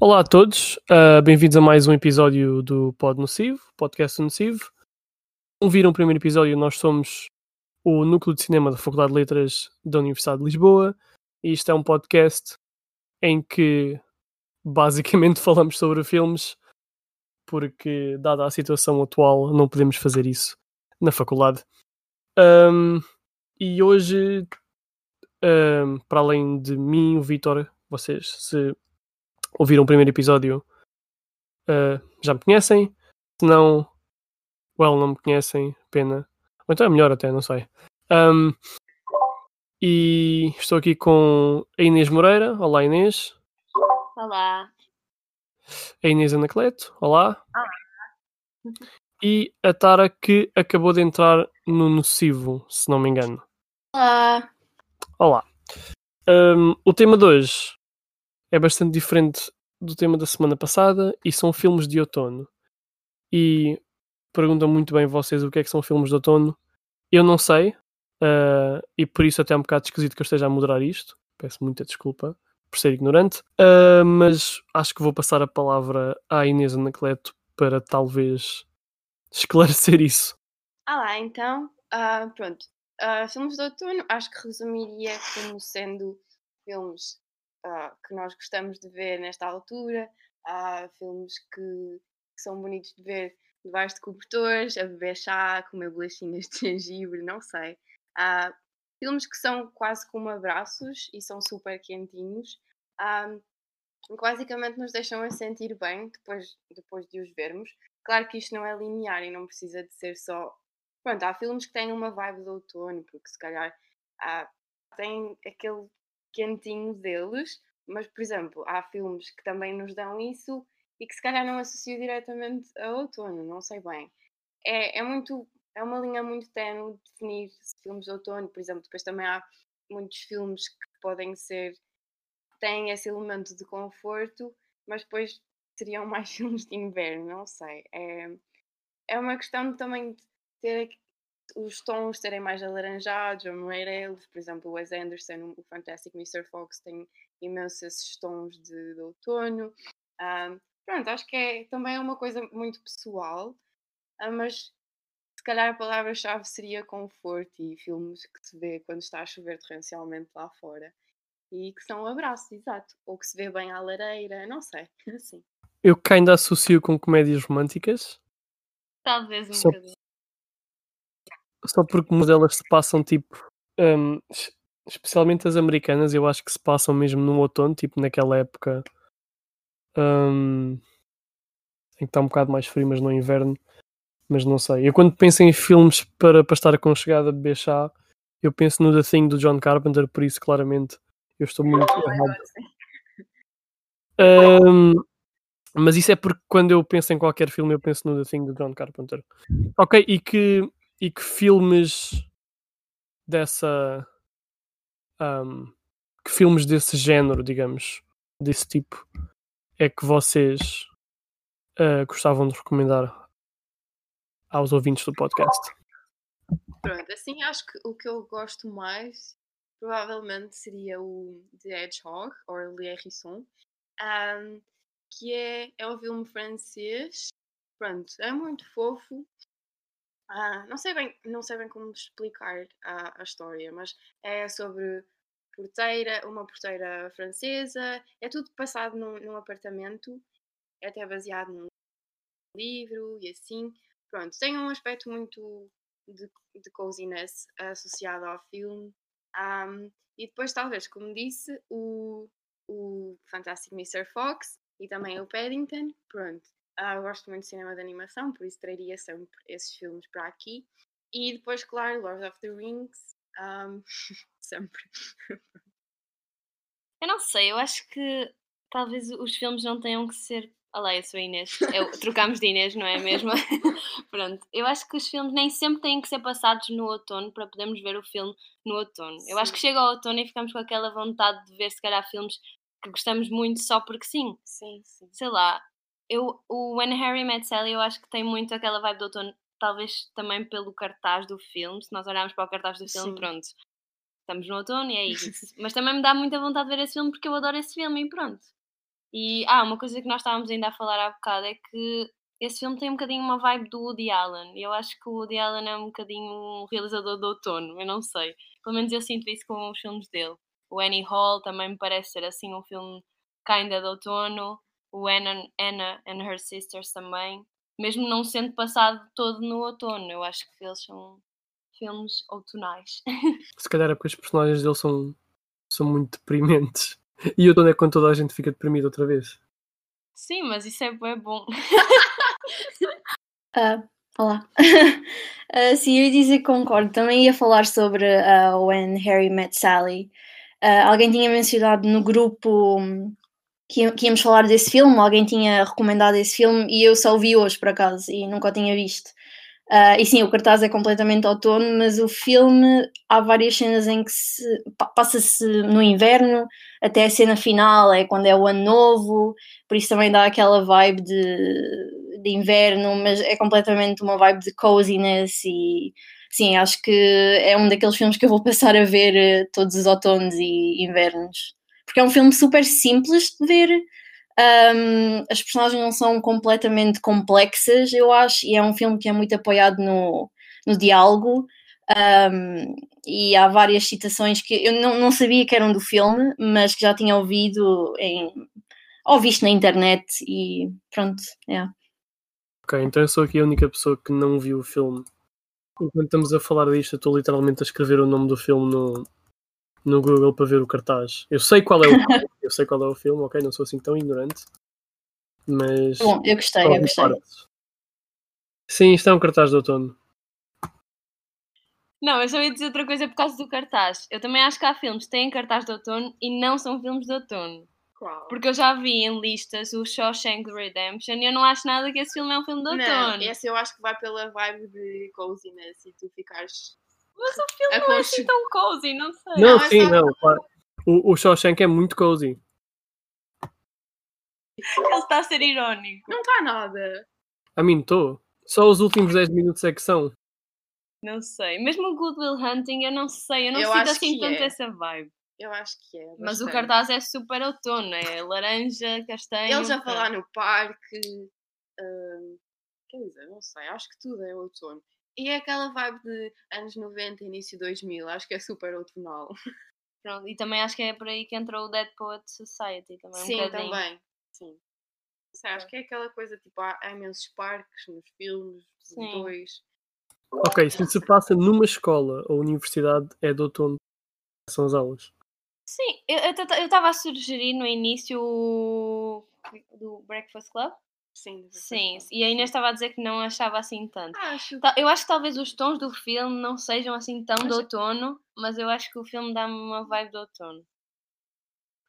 Olá a todos, uh, bem-vindos a mais um episódio do Pod Nocivo, podcast Nocivo. Como viram o primeiro episódio, nós somos o Núcleo de Cinema da Faculdade de Letras da Universidade de Lisboa e isto é um podcast em que basicamente falamos sobre filmes porque, dada a situação atual, não podemos fazer isso na faculdade. Um, e hoje, um, para além de mim, o Vitor, vocês se ouviram o primeiro episódio uh, já me conhecem. Se não, well, não me conhecem, pena. Ou então é melhor até, não sei. Um, e estou aqui com a Inês Moreira. Olá, Inês. Olá. A Inês Anacleto. Olá. Olá. E a Tara que acabou de entrar no Nocivo, se não me engano. Olá. Olá. Um, o tema de hoje é bastante diferente do tema da semana passada e são filmes de outono. E perguntam muito bem vocês o que é que são filmes de outono. Eu não sei, uh, e por isso até é um bocado esquisito que eu esteja a moderar isto. Peço muita desculpa por ser ignorante, uh, mas acho que vou passar a palavra à Inês Anacleto para talvez esclarecer isso. Ah lá, então, uh, pronto. Filmes de outono, acho que resumiria como sendo filmes uh, que nós gostamos de ver nesta altura. Há filmes que, que, são bonitos de ver debaixo de cobertores, a beber chá, comer bolachinhas de gengibre, não sei. Há filmes que são quase como abraços e são super quentinhos. Um, que basicamente nos deixam a sentir bem depois, depois de os vermos. Claro que isto não é linear e não precisa de ser só. Pronto, há filmes que têm uma vibe de outono, porque se calhar há, tem aquele quentinho deles, mas, por exemplo, há filmes que também nos dão isso e que se calhar não associo diretamente a outono, não sei bem. É, é muito. É uma linha muito tenue definir filmes de outono, por exemplo, depois também há muitos filmes que podem ser. têm esse elemento de conforto, mas depois seriam mais filmes de inverno, não sei. É, é uma questão também de ter os tons serem mais alaranjados ou amarelos, por exemplo, o Wes Anderson, o Fantastic Mr. Fox tem imensos tons de, de outono. Um, pronto, acho que é, também é uma coisa muito pessoal, uh, mas se calhar a palavra-chave seria conforto e filmes que se vê quando está a chover torrencialmente lá fora e que são abraços, exato, ou que se vê bem à lareira, não sei, assim. Eu que ainda associo com comédias românticas. Talvez um Só... bocadinho só porque modelos se passam tipo. Um, especialmente as americanas, eu acho que se passam mesmo no outono, tipo naquela época um, em que está um bocado mais frio, mas no inverno. Mas não sei. Eu quando penso em filmes para, para estar aconchegado a beber chá, eu penso no The Thing do John Carpenter, por isso claramente eu estou muito oh, errado. Um, mas isso é porque quando eu penso em qualquer filme, eu penso no The Thing do John Carpenter. Ok, e que e que filmes dessa. Um, que filmes desse género, digamos, desse tipo, é que vocês uh, gostavam de recomendar aos ouvintes do podcast? Pronto, assim acho que o que eu gosto mais provavelmente seria o The Hedgehog, ou Le Hérisson, um, que é, é um filme francês. Pronto, é muito fofo, ah, não, sei bem, não sei bem como explicar a, a história, mas é sobre porteira, uma porteira francesa, é tudo passado num, num apartamento, é até baseado num livro e assim. Pronto, tem um aspecto muito de, de coziness associado ao filme. Um, e depois, talvez, como disse, o, o Fantastic Mr. Fox e também o Paddington. Pronto, ah, eu gosto muito de cinema de animação, por isso traria sempre esses filmes para aqui. E depois, claro, Lord of the Rings, um, sempre. Eu não sei, eu acho que talvez os filmes não tenham que ser. Olá, eu sou a Inês. Eu, trocamos de Inês, não é mesmo? Pronto. Eu acho que os filmes nem sempre têm que ser passados no outono para podermos ver o filme no outono. Sim. Eu acho que chega ao outono e ficamos com aquela vontade de ver, se calhar, filmes que gostamos muito só porque sim. Sim, sim. Sei lá, eu, o When Harry Met Sally eu acho que tem muito aquela vibe do outono, talvez também pelo cartaz do filme. Se nós olharmos para o cartaz do filme, Sim. pronto, estamos no outono e é isso. Mas também me dá muita vontade de ver esse filme porque eu adoro esse filme e pronto. E ah, uma coisa que nós estávamos ainda a falar há bocado é que esse filme tem um bocadinho uma vibe do Woody Allen. Eu acho que o Woody Allen é um bocadinho um realizador de outono, eu não sei. Pelo menos eu sinto isso com os filmes dele. O Annie Hall também me parece ser assim um filme kinda de outono. O Anna, Anna and Her Sisters também. Mesmo não sendo passado todo no outono, eu acho que eles são filmes outonais. Se calhar é porque os personagens dele são, são muito deprimentes. E outono é quando toda a gente fica deprimida outra vez. Sim, mas isso é bem bom. Ah, olá. Ah, sim, eu ia dizer que concordo. Também ia falar sobre ah, When Harry Met Sally. Ah, alguém tinha mencionado no grupo hum, que, que íamos falar desse filme, alguém tinha recomendado esse filme e eu só o vi hoje, por acaso, e nunca o tinha visto. Ah, e sim, o cartaz é completamente outono, mas o filme há várias cenas em que se pa- passa-se no inverno, até a cena final é quando é o ano novo, por isso também dá aquela vibe de, de inverno, mas é completamente uma vibe de coziness e sim, acho que é um daqueles filmes que eu vou passar a ver eh, todos os outonos e invernos. Porque é um filme super simples de ver, um, as personagens não são completamente complexas, eu acho, e é um filme que é muito apoiado no, no diálogo. um, e há várias citações que eu não, não sabia que eram do filme, mas que já tinha ouvido em, ou visto na internet e pronto, é. Ok, então eu sou aqui a única pessoa que não viu o filme. Enquanto estamos a falar disto, eu estou literalmente a escrever o nome do filme no, no Google para ver o cartaz. Eu sei qual é o filme, eu sei qual é o filme, ok? Não sou assim tão ignorante. Mas. Bom, eu gostei, eu gostei. partes. Sim, isto é um cartaz de outono. Não, eu só ia dizer outra coisa por causa do cartaz. Eu também acho que há filmes que têm cartaz de outono e não são filmes de outono. Qual? Porque eu já vi em listas o Shawshank Redemption e eu não acho nada que esse filme é um filme de outono. Não, esse eu acho que vai pela vibe de coziness e tu ficares. Mas o filme É não é assim tão cozy, não sei. Não, é sim, só- não, claro. O, o Shawshank é muito cozy. Ele está a ser irónico. Não está nada. A mim, estou. Só os últimos 10 minutos é que são. Não sei. Mesmo o Good Will Hunting, eu não sei. Eu não Eu sinto assim que tanto é. essa vibe. Eu acho que é. Mas o bastante. cartaz é super outono. É laranja, castanho. Eles a falar no parque. hum, quer dizer, não sei, acho que tudo é outono. E é aquela vibe de anos 90, início 2000, acho que é super outonal. Pronto, E também acho que é por aí que entrou o Dead Poet Society. Também um Sim, bocadinho. também. Sim. Sei, acho que é aquela coisa tipo, há, há imensos parques nos filmes, os Sim. dois. Ok, se se passa numa escola ou universidade, é de outono. São as aulas. Sim, eu estava a sugerir no início do Breakfast Club. Sim, de Sim, e a Club, Inês estava a dizer que não achava assim tanto. Acho. Eu acho que talvez os tons do filme não sejam assim tão de Mas- outono, mas eu acho que o filme dá-me uma vibe de outono.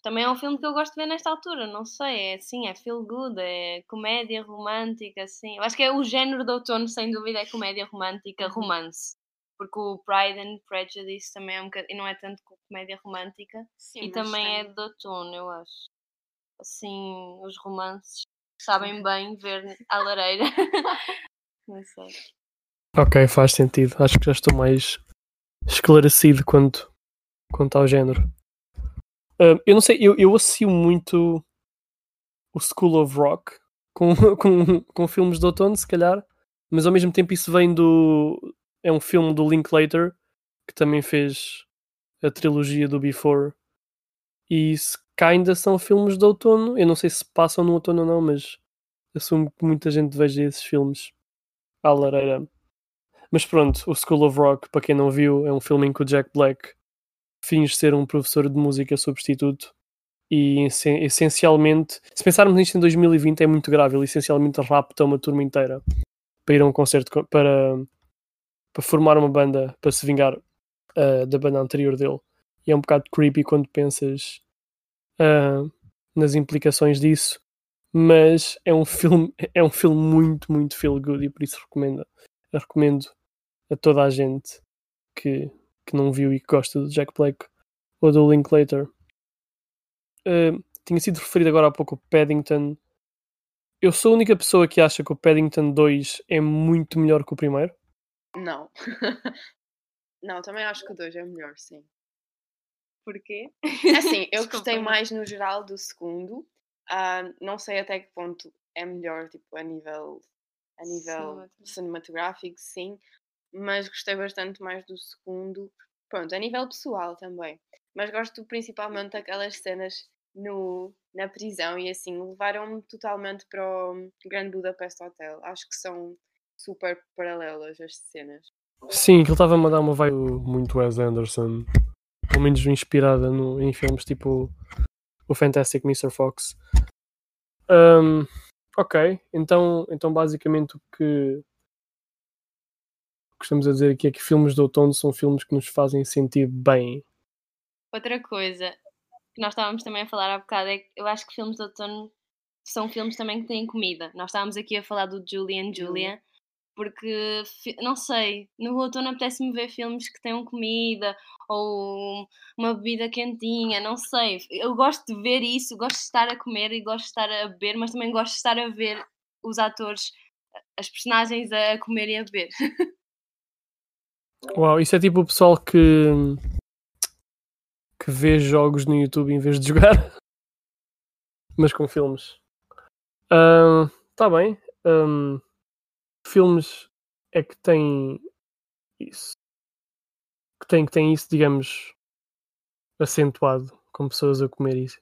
Também é um filme que eu gosto de ver nesta altura, não sei, é assim, é feel good, é comédia romântica, assim. Eu acho que é o género de outono, sem dúvida, é comédia romântica, Uhum. romance. Porque o Pride and Prejudice também é um bocadinho, não é tanto co- comédia romântica, Sim, e também é tem- de outono, eu acho. Assim, os romances sabem bem ver à lareira. não sei. Ok, faz sentido. Acho que já estou mais esclarecido quanto, quanto ao género. Ah, eu não sei, eu, eu associo muito o School of Rock com, com, com filmes de outono, se calhar, mas ao mesmo tempo isso vem do. É um filme do Linklater que também fez a trilogia do Before e isso ainda são filmes de outono. Eu não sei se passam no outono ou não, mas assumo que muita gente veja esses filmes à lareira. Mas pronto, o School of Rock, para quem não viu, é um filme em que o Jack Black finge ser um professor de música substituto e essen- essencialmente, se pensarmos nisto em 2020 é muito grave, ele essencialmente rapta uma turma inteira para ir a um concerto co- para, para formar uma banda para se vingar ah, da banda anterior dele. E é um bocado creepy quando pensas ah, nas implicações disso, mas é um filme, é um filme muito, muito feel good e por isso recomendo, recomendo a toda a gente que, que não viu e que gosta do Jack Black ou do Linklater. Uh, tinha sido referido agora há pouco o Paddington. Eu sou a única pessoa que acha que o Paddington 2 é muito melhor que o primeiro. Não. não, também acho que o 2 é melhor, sim. Porquê? É assim, eu Desculpa, gostei mais no geral do segundo. Ah, não sei até que ponto é melhor, tipo, a nível, a nível Cinematográfico. cinematográfico, sim, mas gostei bastante mais do segundo. Pronto, a nível pessoal também. Mas gosto principalmente daquelas cenas no, na prisão e assim, levaram-me totalmente para o Grand Budapest Hotel. Acho que são super paralelas as cenas. Sim, que ele estava a mandar uma vibe muito Wes Anderson, pelo menos inspirada no, em filmes tipo o Fantastic Mr. Fox. Um, ok, então, então basicamente o que estamos a dizer aqui é que filmes de outono são filmes que nos fazem sentir bem. Outra coisa que nós estávamos também a falar há bocado é que eu acho que filmes de outono são filmes também que têm comida. Nós estávamos aqui a falar do Julie and Julia, porque, não sei, no outono apetece-me ver filmes que tenham comida ou uma bebida quentinha, não sei. Eu gosto de ver isso, gosto de estar a comer e gosto de estar a beber, mas também gosto de estar a ver os atores, as personagens a comer e a beber. Uau, isso é tipo o pessoal que que vê jogos no YouTube em vez de jogar, mas com filmes. Ahn, Tá bem. Ahm, filmes é que têm isso. Que tem, que tem isso, digamos, acentuado, com pessoas a comer isso.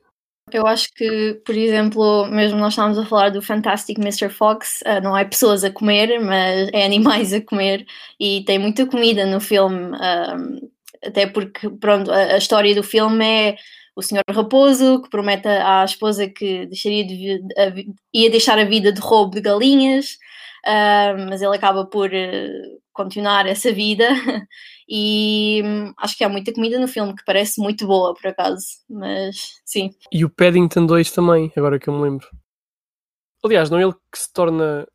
Eu acho que, por exemplo, mesmo nós estávamos a falar do Fantastic Mr. Fox, ah, não é pessoas a comer, mas é animais a comer e tem muita comida no filme, ahm, até porque, pronto, a, história do filme é o senhor raposo que promete à esposa que deixaria de ia deixar a vida de roubo de galinhas, ah, mas ele acaba por eh, continuar essa vida e hum, acho que há muita comida no filme que parece muito boa, por acaso, mas sim. E o Paddington 2 também, agora que eu me lembro. Aliás, não é ele que se torna.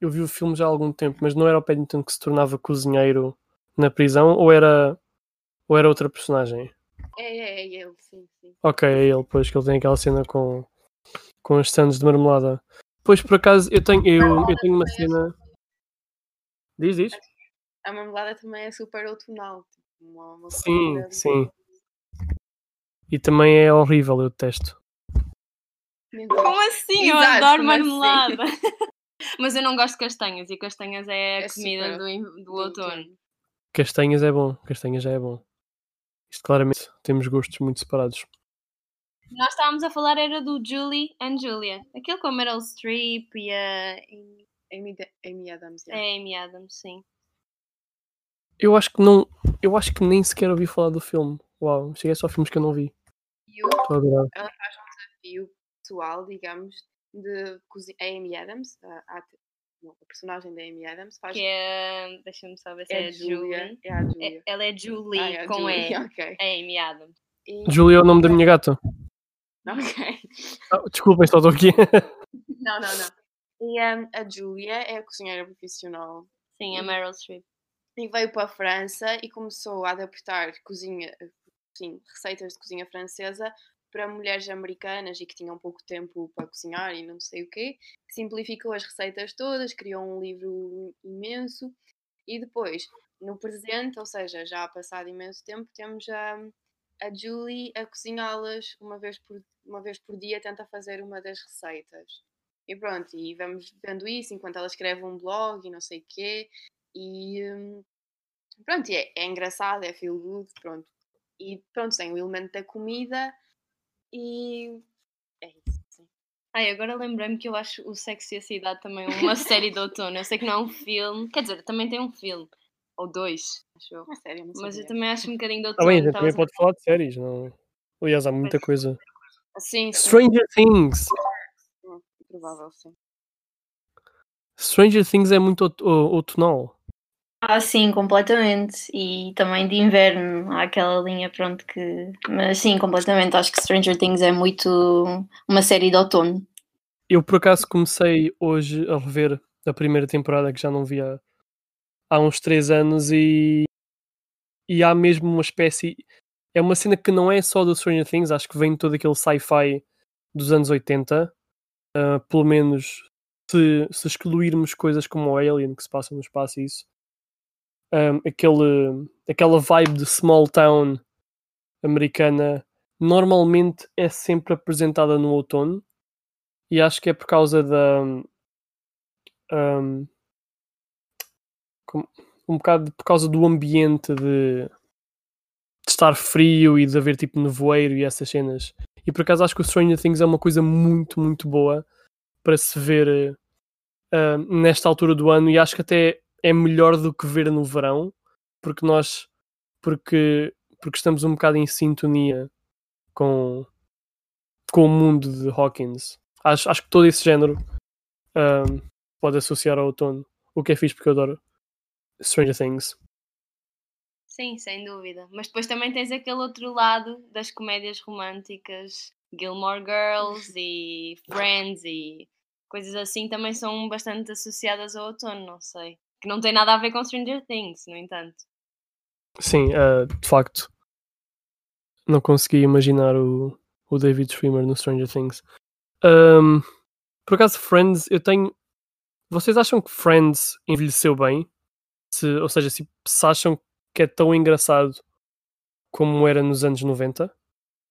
Eu vi o filme já há algum tempo, mas não era o Paddington que se tornava cozinheiro na prisão ou era, ou era outra personagem? É, é, é ele, sim, sim. Ok, é ele, pois que ele tem aquela cena com, com as sandes de marmelada. Pois por acaso eu tenho, eu, eu tenho uma cena. Diz, diz? A marmelada também é super outonal. Tipo, uma, uma Sim, comida- sim. E também é horrível, eu detesto. Como assim? Eu Exato, adoro como assim? marmelada. Mas eu não gosto de castanhas e castanhas é a É comida super do, do outono. Castanhas é bom, castanhas já é bom. Isto claramente temos gostos muito separados. Nós estávamos a falar era do Julie and Julia. Aquele com a Meryl Streep e a, Amy, Amy Adams, a yeah. Amy Adams, sim. Eu acho que não. Eu acho que nem sequer ouvi falar do filme. Uau, cheguei só a filmes que eu não vi. E adorar. ela faz um desafio pessoal, digamos, de cozinhar. A Amy Adams, a, a, a personagem da Amy Adams, faz. Que é. Deixa-me só ver se é é, a Julia. Julie. É a É- Julia. ela é Julie Ah, é a com Julia, E. ok. A Amy Adams. E- Julia é o nome da minha gata. Ok. Ah, desculpem, só estou aqui. Não, não, não. E um, a Julia é a cozinheira profissional Sim, a. Meryl Streep. e veio para a França e começou a adaptar cozinha, sim, receitas de cozinha francesa para mulheres americanas e que tinham pouco tempo para cozinhar e não sei o quê. Simplificou as receitas todas, criou um livro imenso e depois, no presente, ou seja, já há passado imenso tempo, temos a, a Julie a cozinhá-las uma vez por uma vez por dia, tenta fazer uma das receitas. E pronto, e vamos vendo isso enquanto ela escreve um blog e não sei o quê. E hum, pronto, é, é engraçado, é feel good, pronto. E pronto, tem o elemento da comida e é isso. Sim. Ai, agora lembrei-me que eu acho o Sexo e a Cidade também uma série de outono. Eu sei que não é um filme, quer dizer, também tem um filme, ou dois, acho eu. É sério, não Mas eu também acho um bocadinho de Ah, outono. bem, a gente também pode falar de séries, não? Aliás, há muita coisa. Sim, sim, Stranger Things! provável, sim. Stranger Things é muito outonal. Ah, sim, completamente. E também de inverno, há aquela linha, pronto, que. Mas sim, completamente. Acho que Stranger Things é muito uma série de outono. Eu por acaso comecei hoje a rever a primeira temporada que já não via há uns 3 anos e, e há mesmo uma espécie. É uma cena que não é só do Stranger Things, acho que vem todo aquele sci-fi dos anos 80. ah, pelo menos se, se excluirmos coisas como o Alien que se passa no espaço e isso. Ah, aquele, aquela vibe de small town americana normalmente é sempre apresentada no outono e acho que é por causa da. Um, como- um bocado por causa do ambiente de, de estar frio e de haver tipo nevoeiro e essas cenas. E por acaso acho que o Stranger Things é uma coisa muito, muito boa para se ver eh, nesta altura do ano e acho que até é melhor do que ver no verão, porque nós porque, porque estamos um bocado em sintonia com, com o mundo de Hawkins. Acho, acho que todo esse género um, pode associar ao outono. O que é fixe porque eu adoro Stranger Things. Sim, sem dúvida. Mas depois também tens aquele outro lado das comédias românticas, Gilmore Girls e Friends e coisas assim também são bastante associadas ao outono, não sei. Que não tem nada a ver com Stranger Things, no entanto. Sim, uh, de facto. Não consegui imaginar o, o David Schwimmer no Stranger Things. Um, por acaso, Friends, eu tenho. Vocês acham que Friends envelheceu bem? Se, ou seja, se, se acham que é tão engraçado como era nos anos 90?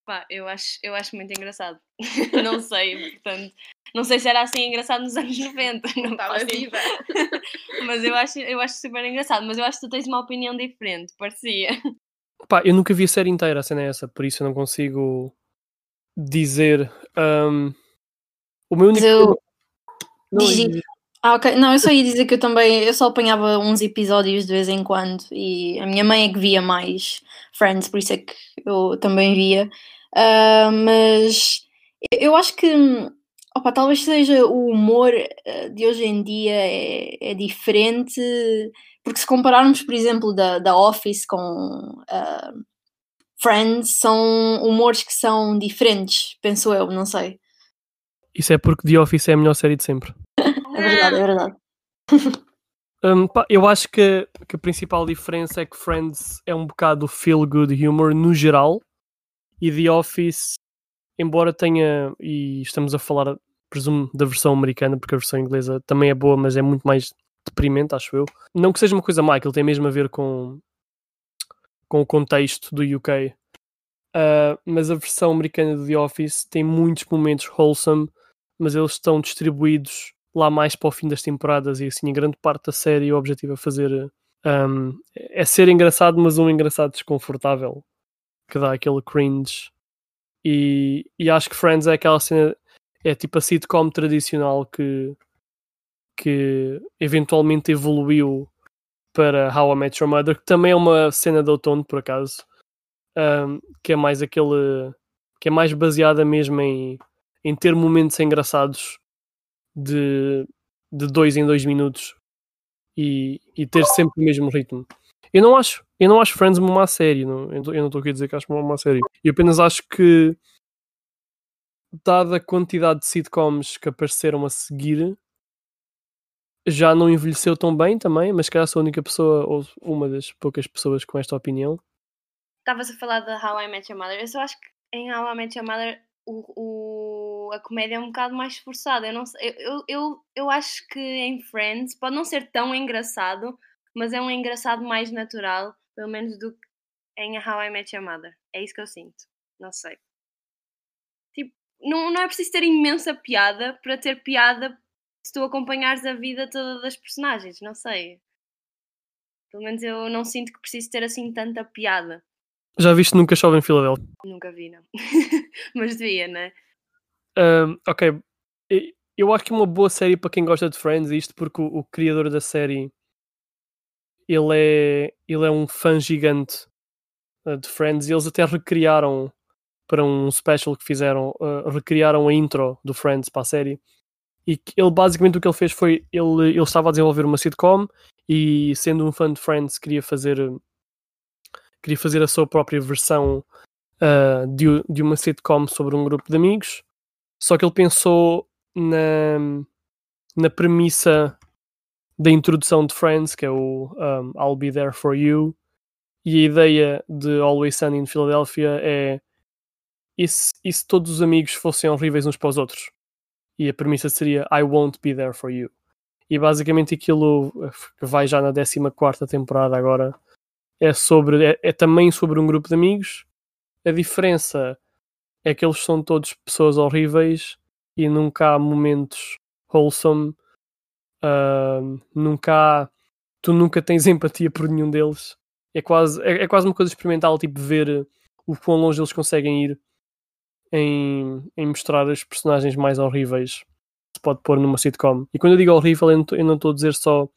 Pá, eu acho, eu acho muito engraçado. não sei, portanto, não sei se era assim engraçado nos anos 90. Não Estava viva. Mas eu acho, eu acho super engraçado. Mas eu acho que tu tens uma opinião diferente, parecia. Pá, eu nunca vi a série inteira, a cena é essa, por isso eu não consigo dizer. um, o meu único. Eu- Não, Diz- Ah, ok. Não, eu só ia dizer que eu também, eu só apanhava uns episódios de vez em quando e a minha mãe é que via mais Friends, por isso é que eu também via. Ah, mas eu acho que, opa, talvez seja o humor ah, de hoje em dia é, é diferente, porque se compararmos, por exemplo, da, da Office com ah, Friends, são humores que são diferentes, penso eu, não sei. Isso é porque The Office é a melhor série de sempre. É verdade, é verdade. Um, pá, eu acho que, que a principal diferença é que Friends é um bocado feel good humor no geral e The Office, embora tenha, e estamos a falar, presumo, da versão americana, porque a versão inglesa também é boa, mas é muito mais deprimente, acho eu. Não que seja uma coisa má, aquilo tem mesmo a ver com, com o contexto do UK. Uh, mas a versão americana do The Office tem muitos momentos wholesome, mas eles estão distribuídos lá mais para o fim das temporadas e assim, em grande parte da série o objetivo é fazer um, é ser engraçado, mas um engraçado desconfortável que dá aquele cringe. E, e acho que Friends é aquela cena é tipo a sitcom tradicional que que eventualmente evoluiu para How I Met Your Mother, que também é uma cena de outono por acaso um, que é mais aquele que é mais baseada mesmo em, em ter momentos engraçados de, de dois em dois minutos e, e ter sempre o mesmo ritmo. Eu não acho, eu não acho Friends uma má série, não, eu não estou aqui a dizer que acho uma má série. Eu apenas acho que dada a quantidade de sitcoms que apareceram a seguir já não envelheceu tão bem também, mas calhar sou a única pessoa ou uma das poucas pessoas com esta opinião. Estavas a falar de How I Met Your Mother. Eu só acho que em How I Met Your Mother o, o- a comédia é um bocado mais esforçada. Eu, não eu, eu, eu acho que em Friends pode não ser tão engraçado, mas é um engraçado mais natural, pelo menos do que em How I Met Your Mother. É isso que eu sinto. Não sei. Tipo, não, não é preciso ter imensa piada para ter piada se tu acompanhares a vida toda das personagens. Não sei. Pelo menos eu não sinto que preciso ter assim tanta piada. Já viste Nunca Chove em Filadélfia? Nunca vi, não. Mas devia, né? Um, ok, eu acho que é uma boa série para quem gosta de Friends, isto porque o, o criador da série ele é, ele é um fã gigante uh, de Friends e eles até recriaram para um special que fizeram, uh, recriaram a intro do Friends para a série. E ele basicamente o que ele fez foi ele, ele estava a desenvolver uma sitcom e sendo um fã de Friends queria fazer queria fazer a sua própria versão uh, de, de uma sitcom sobre um grupo de amigos só que ele pensou na, na premissa da introdução de Friends, que é o um, I'll Be There For You, e a ideia de Always Sunny in Philadelphia é e se, e se todos os amigos fossem horríveis uns para os outros? E a premissa seria I Won't Be There For You. E basicamente aquilo que vai já na 14 temporada agora é sobre é, é também sobre um grupo de amigos. A diferença é que eles são todos pessoas horríveis, e nunca há momentos wholesome, uh, nunca há, tu nunca tens empatia por nenhum deles. É quase, é, é quase uma coisa experimental, tipo, ver o quão longe eles conseguem ir em, em mostrar as personagens mais horríveis se pode pôr numa sitcom. E quando eu digo horrível, eu não estou a dizer só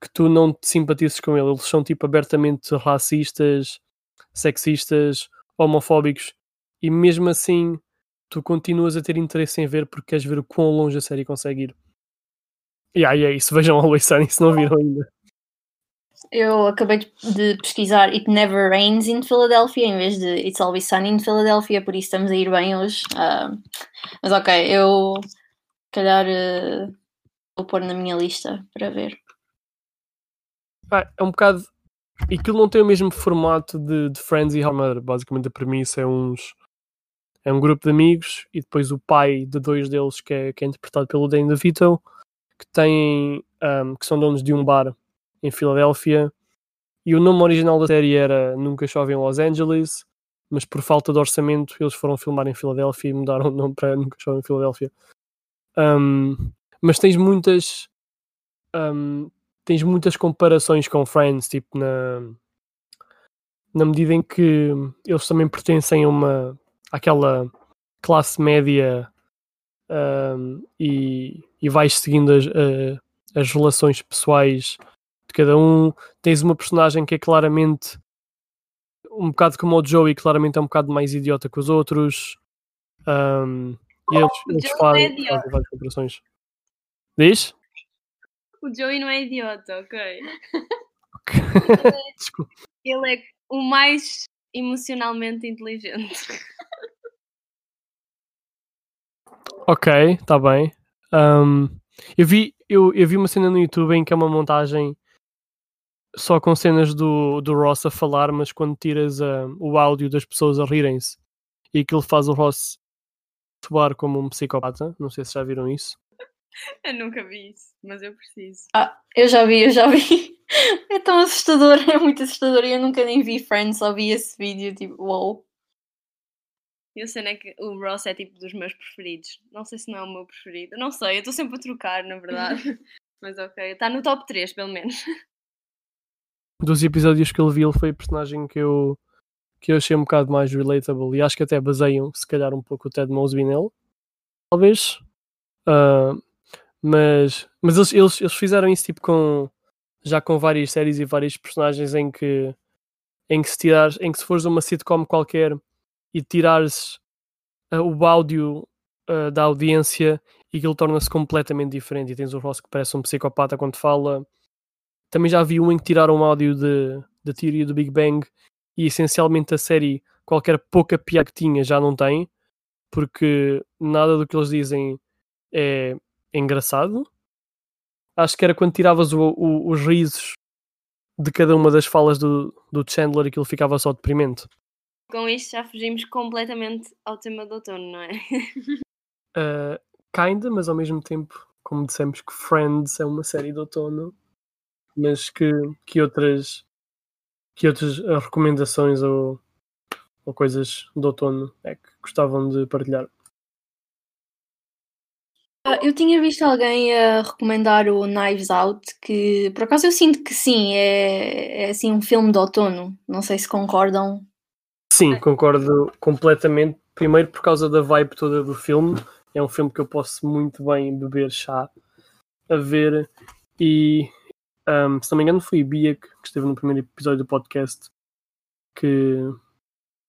que tu não te simpatizes com ele. Eles são tipo abertamente racistas, sexistas, homofóbicos e mesmo assim tu continuas a ter interesse em ver porque queres ver o quão longe a série consegue ir. E aí é isso, vejam Always Sunny se não viram ainda. Eu acabei de pesquisar It Never Rains in Philadelphia em vez de It's Always Sunny in Philadelphia, por isso estamos a ir bem hoje. Uh, mas ok, eu calhar uh, vou pôr na minha lista para ver. Ah, é um bocado. Aquilo não tem o mesmo formato de, de Friends e How Mother. Basicamente a premissa é uns. É um grupo de amigos e depois o pai de dois deles, que é, que é interpretado pelo Danny DeVito, que tem. Um, que são donos de um bar em Filadélfia. E o nome original da série era Nunca Chove em Los Angeles, mas por falta de orçamento eles foram filmar em Filadélfia e mudaram o nome para Nunca Chove em Filadélfia. Um, mas tens muitas. Um, tens muitas comparações com Friends, tipo na. Na medida em que eles também pertencem a uma. àquela classe média um, e, e vais seguindo as, as relações pessoais de cada um. Tens uma personagem que é claramente um bocado como o Joey, claramente é um bocado mais idiota que os outros. Um, e eles, eles fazem, é idiota. fazem várias comparações. Diz? O Joey não é idiota, ok? Desculpa. Ele é o mais emocionalmente inteligente. Ok, está bem. Um, eu, vi, eu, eu vi uma cena no YouTube em que é uma montagem só com cenas do, do Ross a falar, mas quando tiras ah, o áudio das pessoas a rirem-se e aquilo faz o Ross soar como um psicopata. Não sei se já viram isso. Eu nunca vi isso, mas eu preciso. Ah, eu já vi, eu já vi. É tão assustador, é muito assustador. Eu nunca nem vi Friends, só vi esse vídeo, tipo, wow. E a cena é que o Ross é tipo dos meus preferidos. Não sei se não é o meu preferido. Não sei, eu estou sempre a trocar, na verdade. mas ok, está no top 3, pelo menos. Dos episódios que ele viu, ele foi a personagem que eu, que eu achei um bocado mais relatable e acho que até baseiam, se calhar, um pouco o Ted Mosby nele. Talvez. Ah, mas mas eles, eles, eles fizeram isso tipo com já com várias séries e vários personagens em que em que se tirares, em que se fores uma sitcom qualquer e tirares ah, o áudio ah, da audiência e aquilo torna-se completamente diferente. E tens o Ross que parece um psicopata quando fala. Também já vi um em que tiraram o áudio de, da teoria do Big Bang e essencialmente a série qualquer pouca piada que tinha já não tem porque nada do que eles dizem é engraçado. Acho que era quando tiravas o- o- os risos de cada uma das falas do, do Chandler e aquilo ficava só deprimente. Com isto já fugimos completamente ao tema do outono, não é? Uh, kinda, mas ao mesmo tempo, como dissemos que Friends é uma série de outono, mas que, que outras que outras recomendações ou, ou coisas de outono é que gostavam de partilhar? Ah, Eu tinha visto alguém a recomendar o Knives Out, que por acaso eu sinto que sim, é, é assim um filme de outono. Não sei se concordam. Sim, concordo completamente. Primeiro por causa da vibe toda do filme. É um filme que eu posso muito bem beber chá a ver. E um, se não me engano foi a Bia que, que esteve no primeiro episódio do podcast que,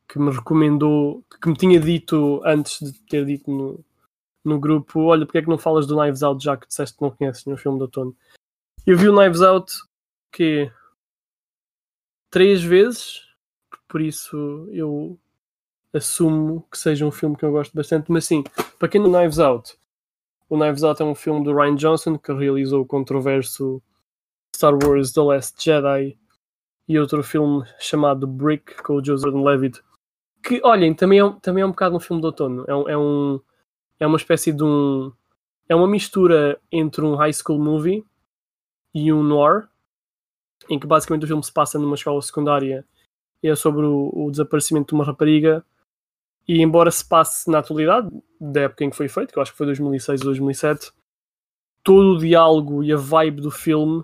que me recomendou, que me tinha dito antes de ter dito no, no grupo, olha, porque é que não falas do Knives Out já que disseste que não conheces nenhum filme de outono? Eu vi o Knives Out que três vezes, por isso eu assumo que seja um filme que eu gosto bastante, mas sim, para quem não Knives Out, o Knives Out é um filme do Ryan Johnson que realizou o controverso Star Wars The Last Jedi e outro filme chamado Brick com o Joseph Levitt que, olhem, também é, um- também é um bocado um filme de outono é, um- é um é uma espécie de um é uma mistura entre um high school movie e um noir em que basicamente o filme se passa numa escola secundária e é sobre o, o desaparecimento de uma rapariga E embora se passe na atualidade, da época em que foi feito, que eu acho que foi 2006 ou 2007, todo o diálogo e a vibe do filme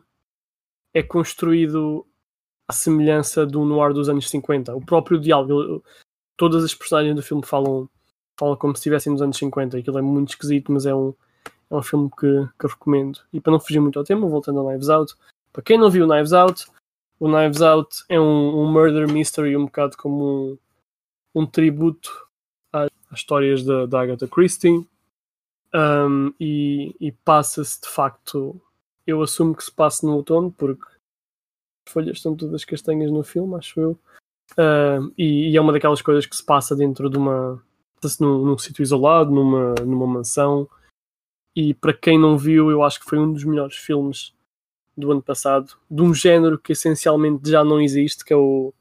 é construído à semelhança do noir dos anos 50. O próprio diálogo, todas as personagens do filme falam, falam como se estivessem nos anos 50. Aquilo é muito esquisito, mas é um, é um filme que, que recomendo. E para não fugir muito ao tema, voltando ao Knives Out, para quem não viu Knives Out, o Knives Out é um, um murder mystery um bocado como um, um tributo as histórias da, da Agatha Christie um, e, e passa-se de facto. Eu assumo que se passa no outono porque as folhas estão todas castanhas no filme, acho eu. Uh, e, e, é uma daquelas coisas que se passa dentro de uma. Passa-se num, num sítio isolado, numa, numa mansão. E para quem não viu, eu acho que foi um dos melhores filmes do ano passado, de um género que essencialmente já não existe, que é o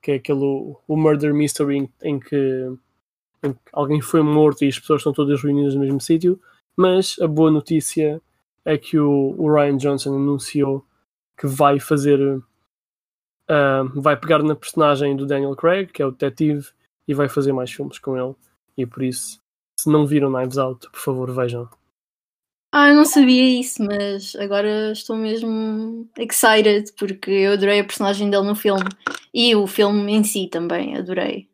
que é aquele o Murder Mystery em, em que alguém foi morto e as pessoas estão todas reunidas no mesmo sítio, mas a boa notícia é que o, o Ryan Johnson anunciou que vai fazer uh, vai pegar na personagem do Daniel Craig, que é o detetive, e vai fazer mais filmes com ele. E por isso, se não viram Knives Out, por favor vejam. Ah, eu não sabia isso, mas agora estou mesmo excited porque eu adorei a personagem dele no filme e o filme em si também adorei.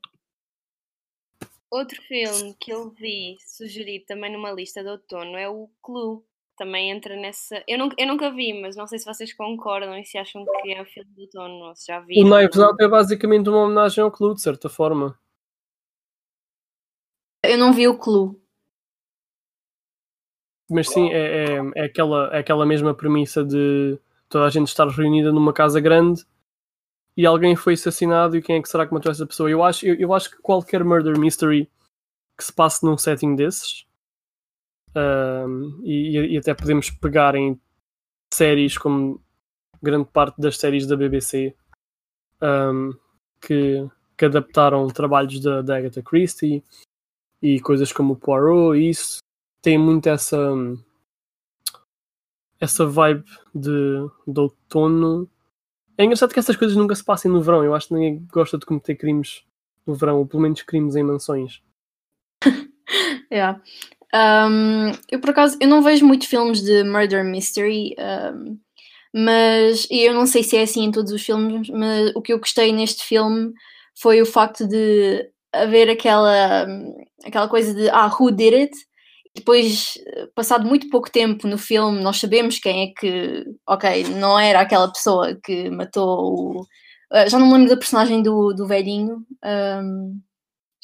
Outro filme que eu vi sugerido também numa lista de outono é o Clue. Também entra nessa. Eu, não, eu nunca vi, mas não sei se vocês concordam e se acham que é o filme de outono ou se já viram. O Knives Out é basicamente uma homenagem ao Clue, de certa forma. Eu não vi o Clue. Mas sim, é, é, é, aquela, é aquela mesma premissa de toda a gente estar reunida numa casa grande e alguém foi assassinado e quem é que será que matou essa pessoa? Eu acho, eu, eu acho que qualquer murder mystery que se passe num setting desses um, e, e, até podemos pegar em séries como grande parte das séries da BBC um, que, que, adaptaram trabalhos da, da Agatha Christie e coisas como Poirot e isso tem muito essa essa vibe de, de outono é engraçado que essas coisas nunca se passem no verão. Eu acho que ninguém gosta de cometer crimes no verão, ou pelo menos crimes em mansões. yeah. Um, eu por acaso eu não vejo muitos filmes de murder mystery, um, mas eu não sei se é assim em todos os filmes, mas o que eu gostei neste filme foi o facto de haver aquela, aquela coisa de ah, who did it? depois, passado muito pouco tempo no filme, nós sabemos quem é que, ok, não era aquela pessoa que matou o. Uh, já não me lembro da personagem do, do velhinho, um,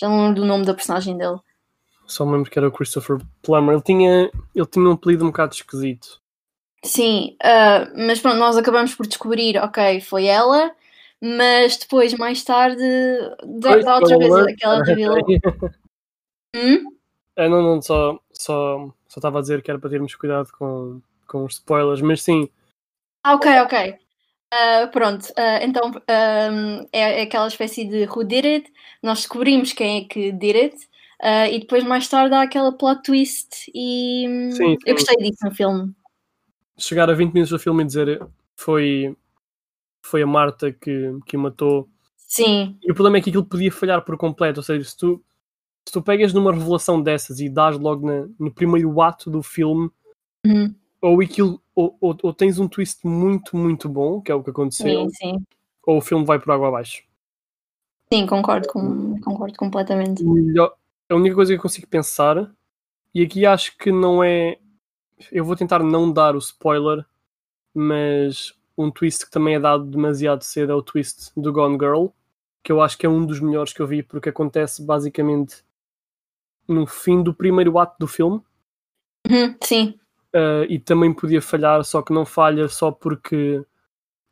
já não lembro do nome da personagem dele. Só me lembro que era o Christopher Plummer. Ele tinha, ele tinha um apelido um bocado esquisito. Sim, uh, mas pronto, nós acabamos por descobrir, ok, foi ela, mas depois, mais tarde, da, outra vez, aquela revelou. hum? É, não, não, só só só estava a dizer que era para termos cuidado com, com os spoilers, mas sim. Ah, ok, ok. Uh, pronto, uh, então um, é, é, aquela espécie de who did it, nós descobrimos quem é que did it, uh, e depois mais tarde há aquela plot twist e sim, sim. eu gostei disso no filme. Chegar a 20 minutos do filme e dizer foi, foi a Marta que, que matou. Sim. E o problema é que aquilo podia falhar por completo, ou seja, se tu se tu pegas numa revelação dessas e dás logo na, no primeiro ato do filme, uhum. ou, aquilo, ou, ou, ou, tens um twist muito, muito bom, que é o que aconteceu, sim, sim. ou o filme vai por água abaixo. Sim, concordo, com, concordo completamente. Melhor, a única coisa que eu consigo pensar, e aqui acho que não é. Eu vou tentar não dar o spoiler, mas um twist que também é dado demasiado cedo é o twist do Gone Girl, que eu acho que é um dos melhores que eu vi, porque acontece basicamente no fim do primeiro ato do filme. Uhum, sim. Uh, e também podia falhar, só que não falha só porque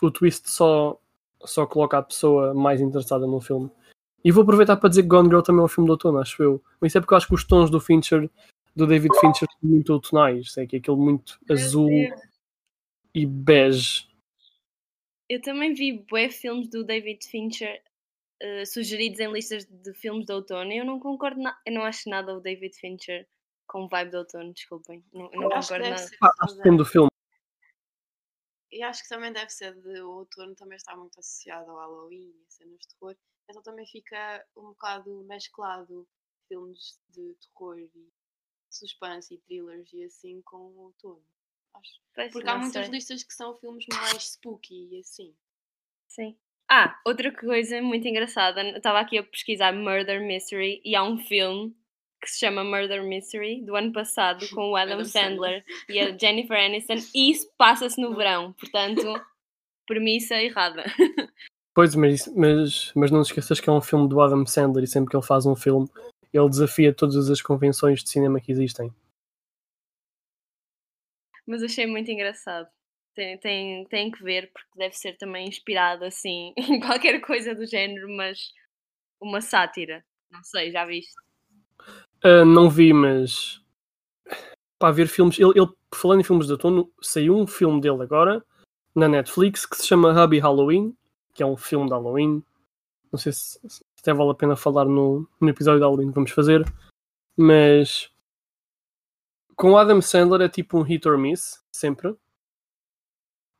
o twist só, só coloca a pessoa mais interessada no filme. E vou aproveitar para dizer que Gone Girl também é um filme de outono, acho eu. Mas isso é porque eu acho que os tons do Fincher, do David Fincher, são muito outonais. É que é aquele muito azul e bege. Eu também vi bué filmes do David Fincher uh, sugeridos em listas de filmes de outono. Eu não concordo, na... eu não acho nada o David Fincher com vibe de outono, desculpem. Não, eu não eu concordo nada. Ah, acho que do filme. E acho que também deve ser de o outono também está muito associado ao Halloween e cenas de terror. Então também fica um bocado mesclado filmes de terror e suspense e thrillers e assim com o outono. Acho. Pois, Porque há muitas sei. listas que são filmes mais spooky e assim. Sim. Ah, outra coisa muito engraçada. Estava aqui a pesquisar Murder Mystery e há um filme que se chama Murder Mystery do ano passado com o Adam Adam Sandler e a Jennifer Aniston e isso passa-se no verão. Portanto, premissa errada. Pois, mas, mas, mas não te esqueças que é um filme do Adam Sandler e sempre que ele faz um filme, ele desafia todas as convenções de cinema que existem. Mas achei muito engraçado. Tem, tem, tem que ver, porque deve ser também inspirado assim em qualquer coisa do género, mas uma sátira. Não sei, já viste? Ah, não vi, mas para ver filmes, ele, ele, falando em filmes de outono, saiu um filme dele agora na Netflix que se chama Hubby Halloween, que é um filme de Halloween. Não sei se, se até vale a pena falar no, no episódio de Halloween que vamos fazer, mas com Adam Sandler é tipo um hit or miss, sempre.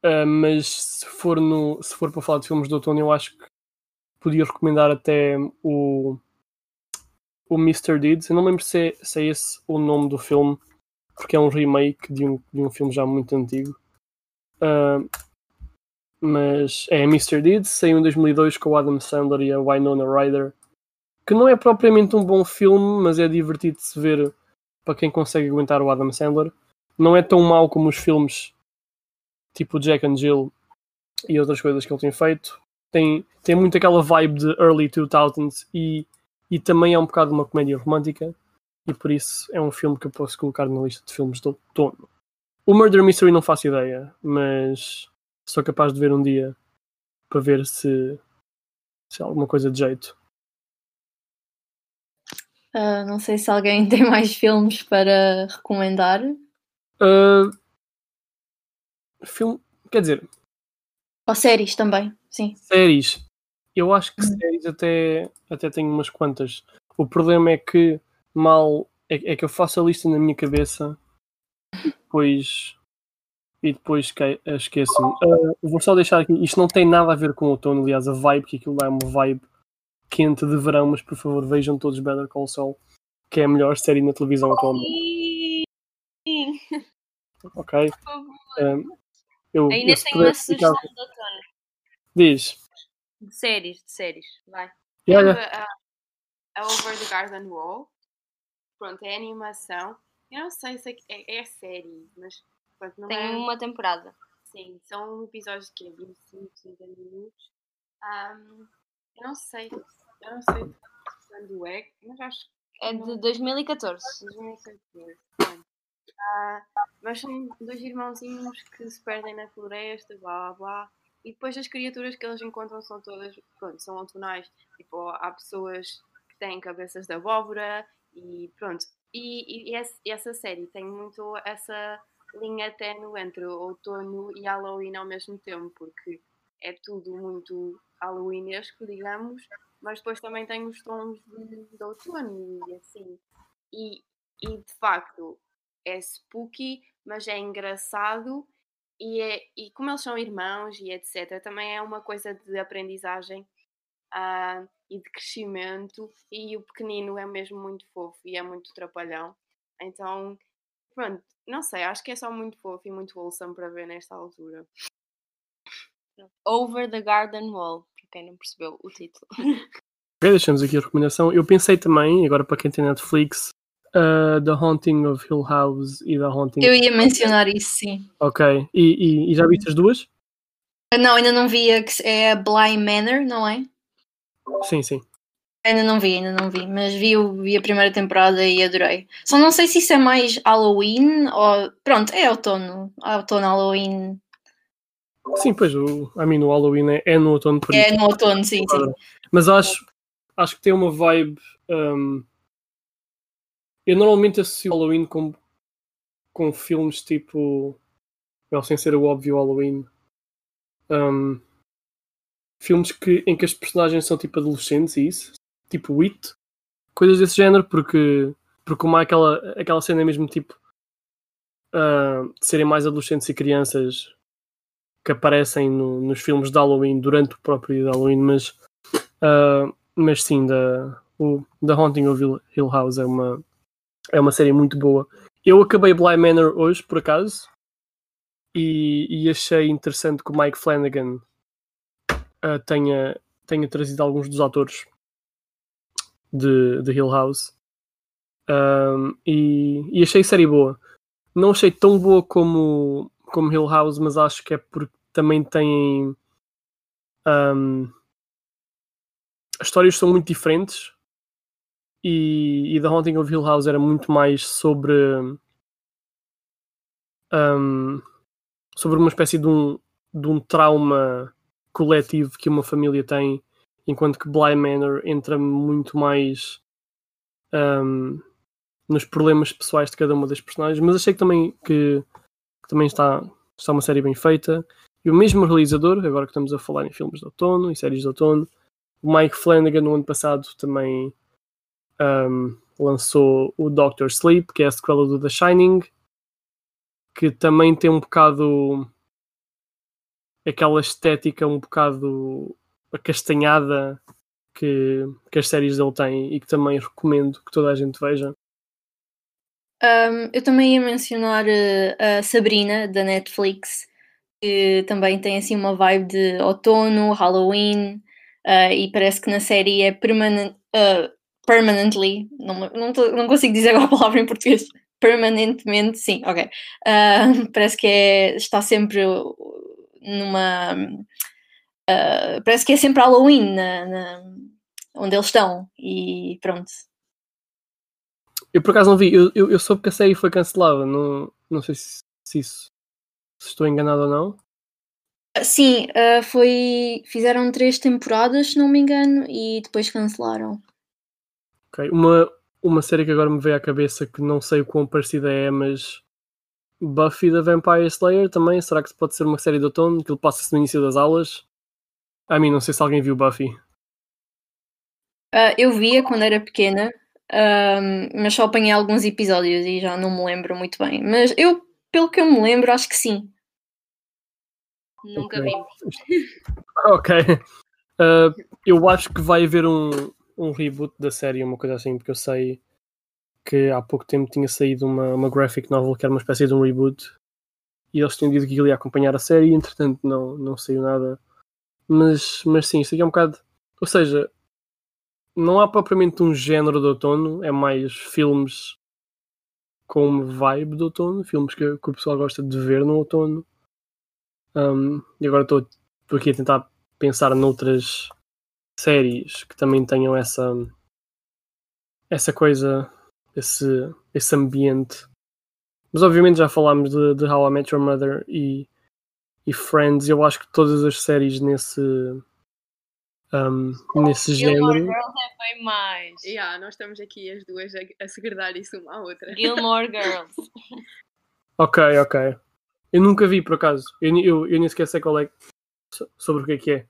Ah, mas se for, no, se for para falar de filmes de outono, eu acho que podia recomendar até o, o Mr. Deeds. Eu não lembro se é, se é esse o nome do filme, porque é um remake de um, de um filme já muito antigo. Ah, mas é Mr. Deeds, saiu em 2002 com o Adam Sandler e a Winona Ryder, que não é propriamente um bom filme, mas é divertido de se ver para quem consegue aguentar o Adam Sandler. Não é tão mau como os filmes tipo Jack and Jill e outras coisas que ele tem feito. Tem, tem muito aquela vibe de early 2000s e, e também é um bocado uma comédia romântica e por isso é um filme que eu posso colocar na lista de filmes de outono. O Murder Mystery não faço ideia, mas sou capaz de ver um dia para ver se, se há alguma coisa de jeito. Ah, não sei se alguém tem mais filmes para recomendar. Uh, filme, quer dizer, Ou séries também, sim. séries. Eu acho que Hum. séries até, até tenho umas quantas. O problema é que mal é, é que eu faço a lista na minha cabeça depois e depois que- esqueço-me. Uh, vou só deixar aqui, isto não tem nada a ver com o outono, aliás, a vibe, que aquilo lá é uma vibe quente de verão, mas por favor vejam todos Better Call Saul, que é a melhor série na televisão atualmente, Sim, ok? por favor. Um, eu, A eu Inês tem uma sugestão de outono. Diz. De séries, de séries. Vai. Olha, Lembra a, a Over the Garden Wall? Pronto, é animação. Eu não sei se é, é, é série, mas pronto, não Tem é. uma temporada. Sim, são episódios de quê? 25, 30 minutos. Ahm, eu não sei. Eu não sei quando é, mas acho que É de 2014. 2014. Pronto. Ah, mas são dois irmãozinhos que se perdem na floresta, blá blá blá. E depois as criaturas que eles encontram são todas, pronto, são autonais. Tipo, há pessoas que têm cabeças de abóbora e pronto. E, e esse- essa série tem muito essa linha ténue entre outono e Halloween ao mesmo tempo, porque é tudo muito Halloweenesco, digamos, mas depois também tem os tons de, de outono e assim. E, e de facto é spooky, mas é engraçado e, é, e como eles são irmãos e etc., também é uma coisa de aprendizagem ah, e de crescimento. E o pequenino é mesmo muito fofo e é muito trapalhão. Então, pronto, não sei, acho que é só muito fofo e muito wholesome para ver nesta altura. Over the Garden Wall, quem não percebeu o título. Ok, deixamos aqui a recomendação. Eu pensei também, agora para quem tem Netflix, uh, The Haunting of Hill House e The Haunting. Eu ia mencionar isso, sim. Ok, e, e- e já viste as duas? Ah, Não, ainda não vi a que é a Bly Manor, não é? Sim, sim. Ainda não vi, ainda não vi, mas vi, vi a primeira temporada e adorei. Só não sei se isso é mais Halloween ou. Pronto, é outono. Outono, Halloween. Sim, pois, o, a mim no Halloween é, é no outono por É isso. no outono, sim, sim. Mas acho, acho que tem uma vibe. um, eu normalmente associo Halloween com, com filmes tipo. Well, sem ser o óbvio Halloween. um, filmes que, em que as personagens são tipo adolescentes e isso. Tipo It. Coisas desse género, porque, porque como há aquela, aquela cena mesmo tipo. ah, de serem mais adolescentes e crianças que aparecem no- nos filmes de Halloween durante o próprio Halloween, mas, ah, mas sim, da, o The Haunting of Hill- House é uma, é uma série muito boa. Eu acabei Bly Manor hoje, por acaso, e, e achei interessante que o Mike Flanagan ah, tenha, tenha trazido alguns dos atores de, de Hill House. Um, e, e achei série boa. Não achei tão boa como, como Hill House, mas acho que é porque também têm. um, as histórias são muito diferentes e, e The Haunting of Hill House era muito mais sobre um, sobre uma espécie de um, de um trauma coletivo que uma família tem, enquanto que Bly Manor entra muito mais um, nos problemas pessoais de cada uma das personagens, mas achei que também que, que também está, está uma série bem feita. E o mesmo realizador, agora que estamos a falar em filmes de outono e séries de outono, o Mike Flanagan no ano passado também um, lançou o Doctor Sleep, que é a sequela do The Shining, que também tem um bocado aquela estética um bocado acastanhada que, que as séries dele têm e que também recomendo que toda a gente veja. Um, eu também ia mencionar uh, a Sabrina da Netflix, que também tem assim uma vibe de outono, Halloween, uh, e parece que na série é permanent, uh, permanently, não, não, tô- não consigo dizer agora a palavra em português, permanentemente, sim, ok. Parece que é, está sempre numa. parece que é sempre Halloween na, na- onde eles estão, e pronto. Eu por acaso não vi, eu, eu, eu soube que a série foi cancelada, não, não sei se, se isso se estou enganado ou não. Sim, uh, foi. Fizeram três temporadas, se não me engano, e depois cancelaram. Ok, Uma, uma série que agora me veio à cabeça que não sei o quão parecida é, mas Buffy da Vampire Slayer também, será que pode ser uma série de outono? Que ele passa-se no início das aulas? A mim, não sei se alguém viu Buffy. Uh, eu via quando era pequena, um, mas só apanhei alguns episódios e já não me lembro muito bem. Mas eu, pelo que eu me lembro, acho que sim. Nunca vi. Ok. Uh, eu acho que vai haver um, um reboot da série, uma coisa assim, porque eu sei que há pouco tempo tinha saído uma, uma graphic novel que era uma espécie de um reboot e eles tinham dito que aquilo ia acompanhar a série e entretanto não, não saiu nada. Mas, mas sim, isto aqui é um bocado. Ou seja, não há propriamente um género de outono, é mais filmes com vibe de outono, filmes que, que o pessoal gosta de ver no outono. Um, e agora estou estou aqui a tentar pensar noutras séries que também tenham essa essa coisa, esse, esse ambiente. Mas obviamente já falámos de, de How I Met Your Mother e, e Friends. Eu acho que todas as séries nesse um, nesse Gilmore género. Girls é bem mais. Yeah, nós estamos aqui as duas a, a segredar isso uma à outra. Gilmore Girls. Ok, ok. Eu nunca vi por acaso. Eu, eu, eu nem sequer sei qual é so- sobre o que é que é.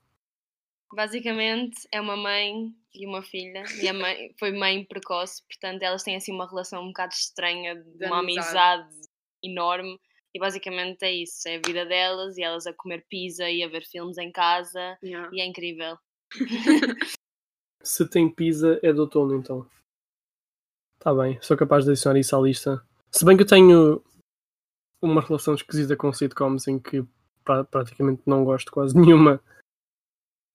Basicamente é uma mãe e uma filha. E a mãe foi mãe precoce, portanto elas têm assim uma relação um bocado estranha, de De uma amizade. amizade enorme. E basicamente é isso, é a vida delas e elas a comer pizza e a ver filmes em casa Yeah. e é incrível. Se tem pizza, é de outono, então. Tá bem, sou capaz de adicionar isso à lista. Se bem que eu tenho uma relação esquisita com sitcoms em que pra- praticamente não gosto quase nenhuma.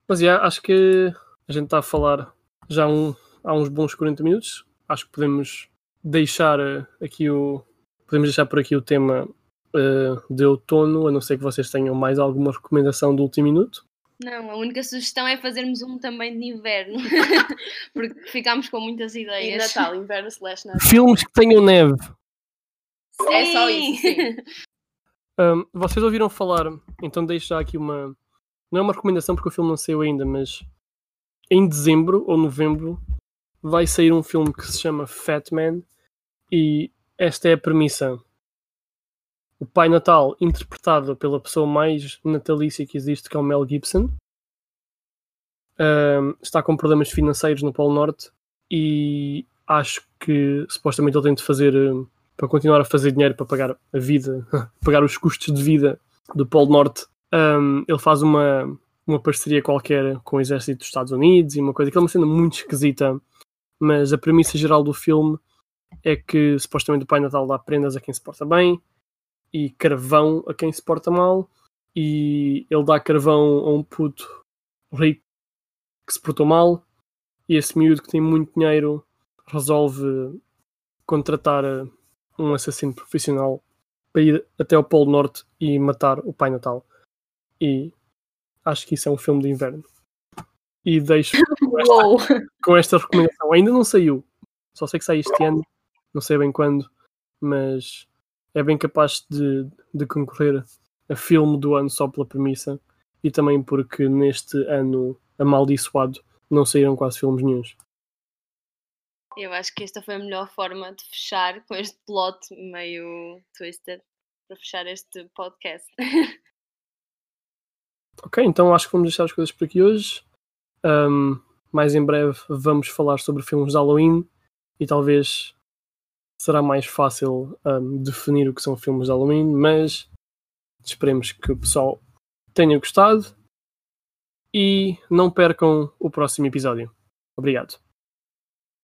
Mas já, acho que a gente está a falar já um- há uns bons 40 minutos. Acho que podemos deixar eh, aqui o. Podemos deixar por aqui o tema eh, de outono, a não ser que vocês tenham mais alguma recomendação do último minuto. Não, a única sugestão é fazermos um também de inverno, porque ficámos com muitas E ideias. Natal, inverno slash Natal. Filmes que tenham neve. É só isso, sim. Um, vocês ouviram falar, então deixo já aqui uma. Não é uma recomendação porque o filme não saiu ainda, mas em dezembro ou novembro vai sair um filme que se chama Fat Man e esta é a premissa. O Pai Natal, interpretado pela pessoa mais natalícia que existe, que é o Mel Gibson, um, está com problemas financeiros no Polo Norte e acho que supostamente ele tem de fazer para continuar a fazer dinheiro para pagar a vida, pagar os custos de vida do Polo Norte, um, ele faz uma, uma parceria qualquer com o exército dos Estados Unidos e uma coisa que é uma cena muito esquisita mas a premissa geral do filme é que supostamente o Pai Natal dá prendas a quem se porta bem e carvão a quem se porta mal e ele dá carvão a um puto rico que se portou mal e esse miúdo que tem muito dinheiro resolve contratar um assassino profissional para ir até ao Polo Norte e matar o Pai Natal. E acho que isso é um filme de inverno. E deixo com esta, com esta recomendação. Ainda não saiu, só sei que sai este ano, não sei bem quando, mas é bem capaz de, de concorrer a filme do ano só pela premissa e também porque neste ano amaldiçoado não saíram quase filmes nenhums. Eu acho que esta foi a melhor forma de fechar com este plot meio twisted para fechar este podcast. ok, então acho que vamos deixar as coisas por aqui hoje. Um, mais em breve vamos falar sobre filmes de Halloween e talvez será mais fácil um, definir o que são filmes de Halloween, mas esperemos que o pessoal tenha gostado e não percam o próximo episódio. Obrigado.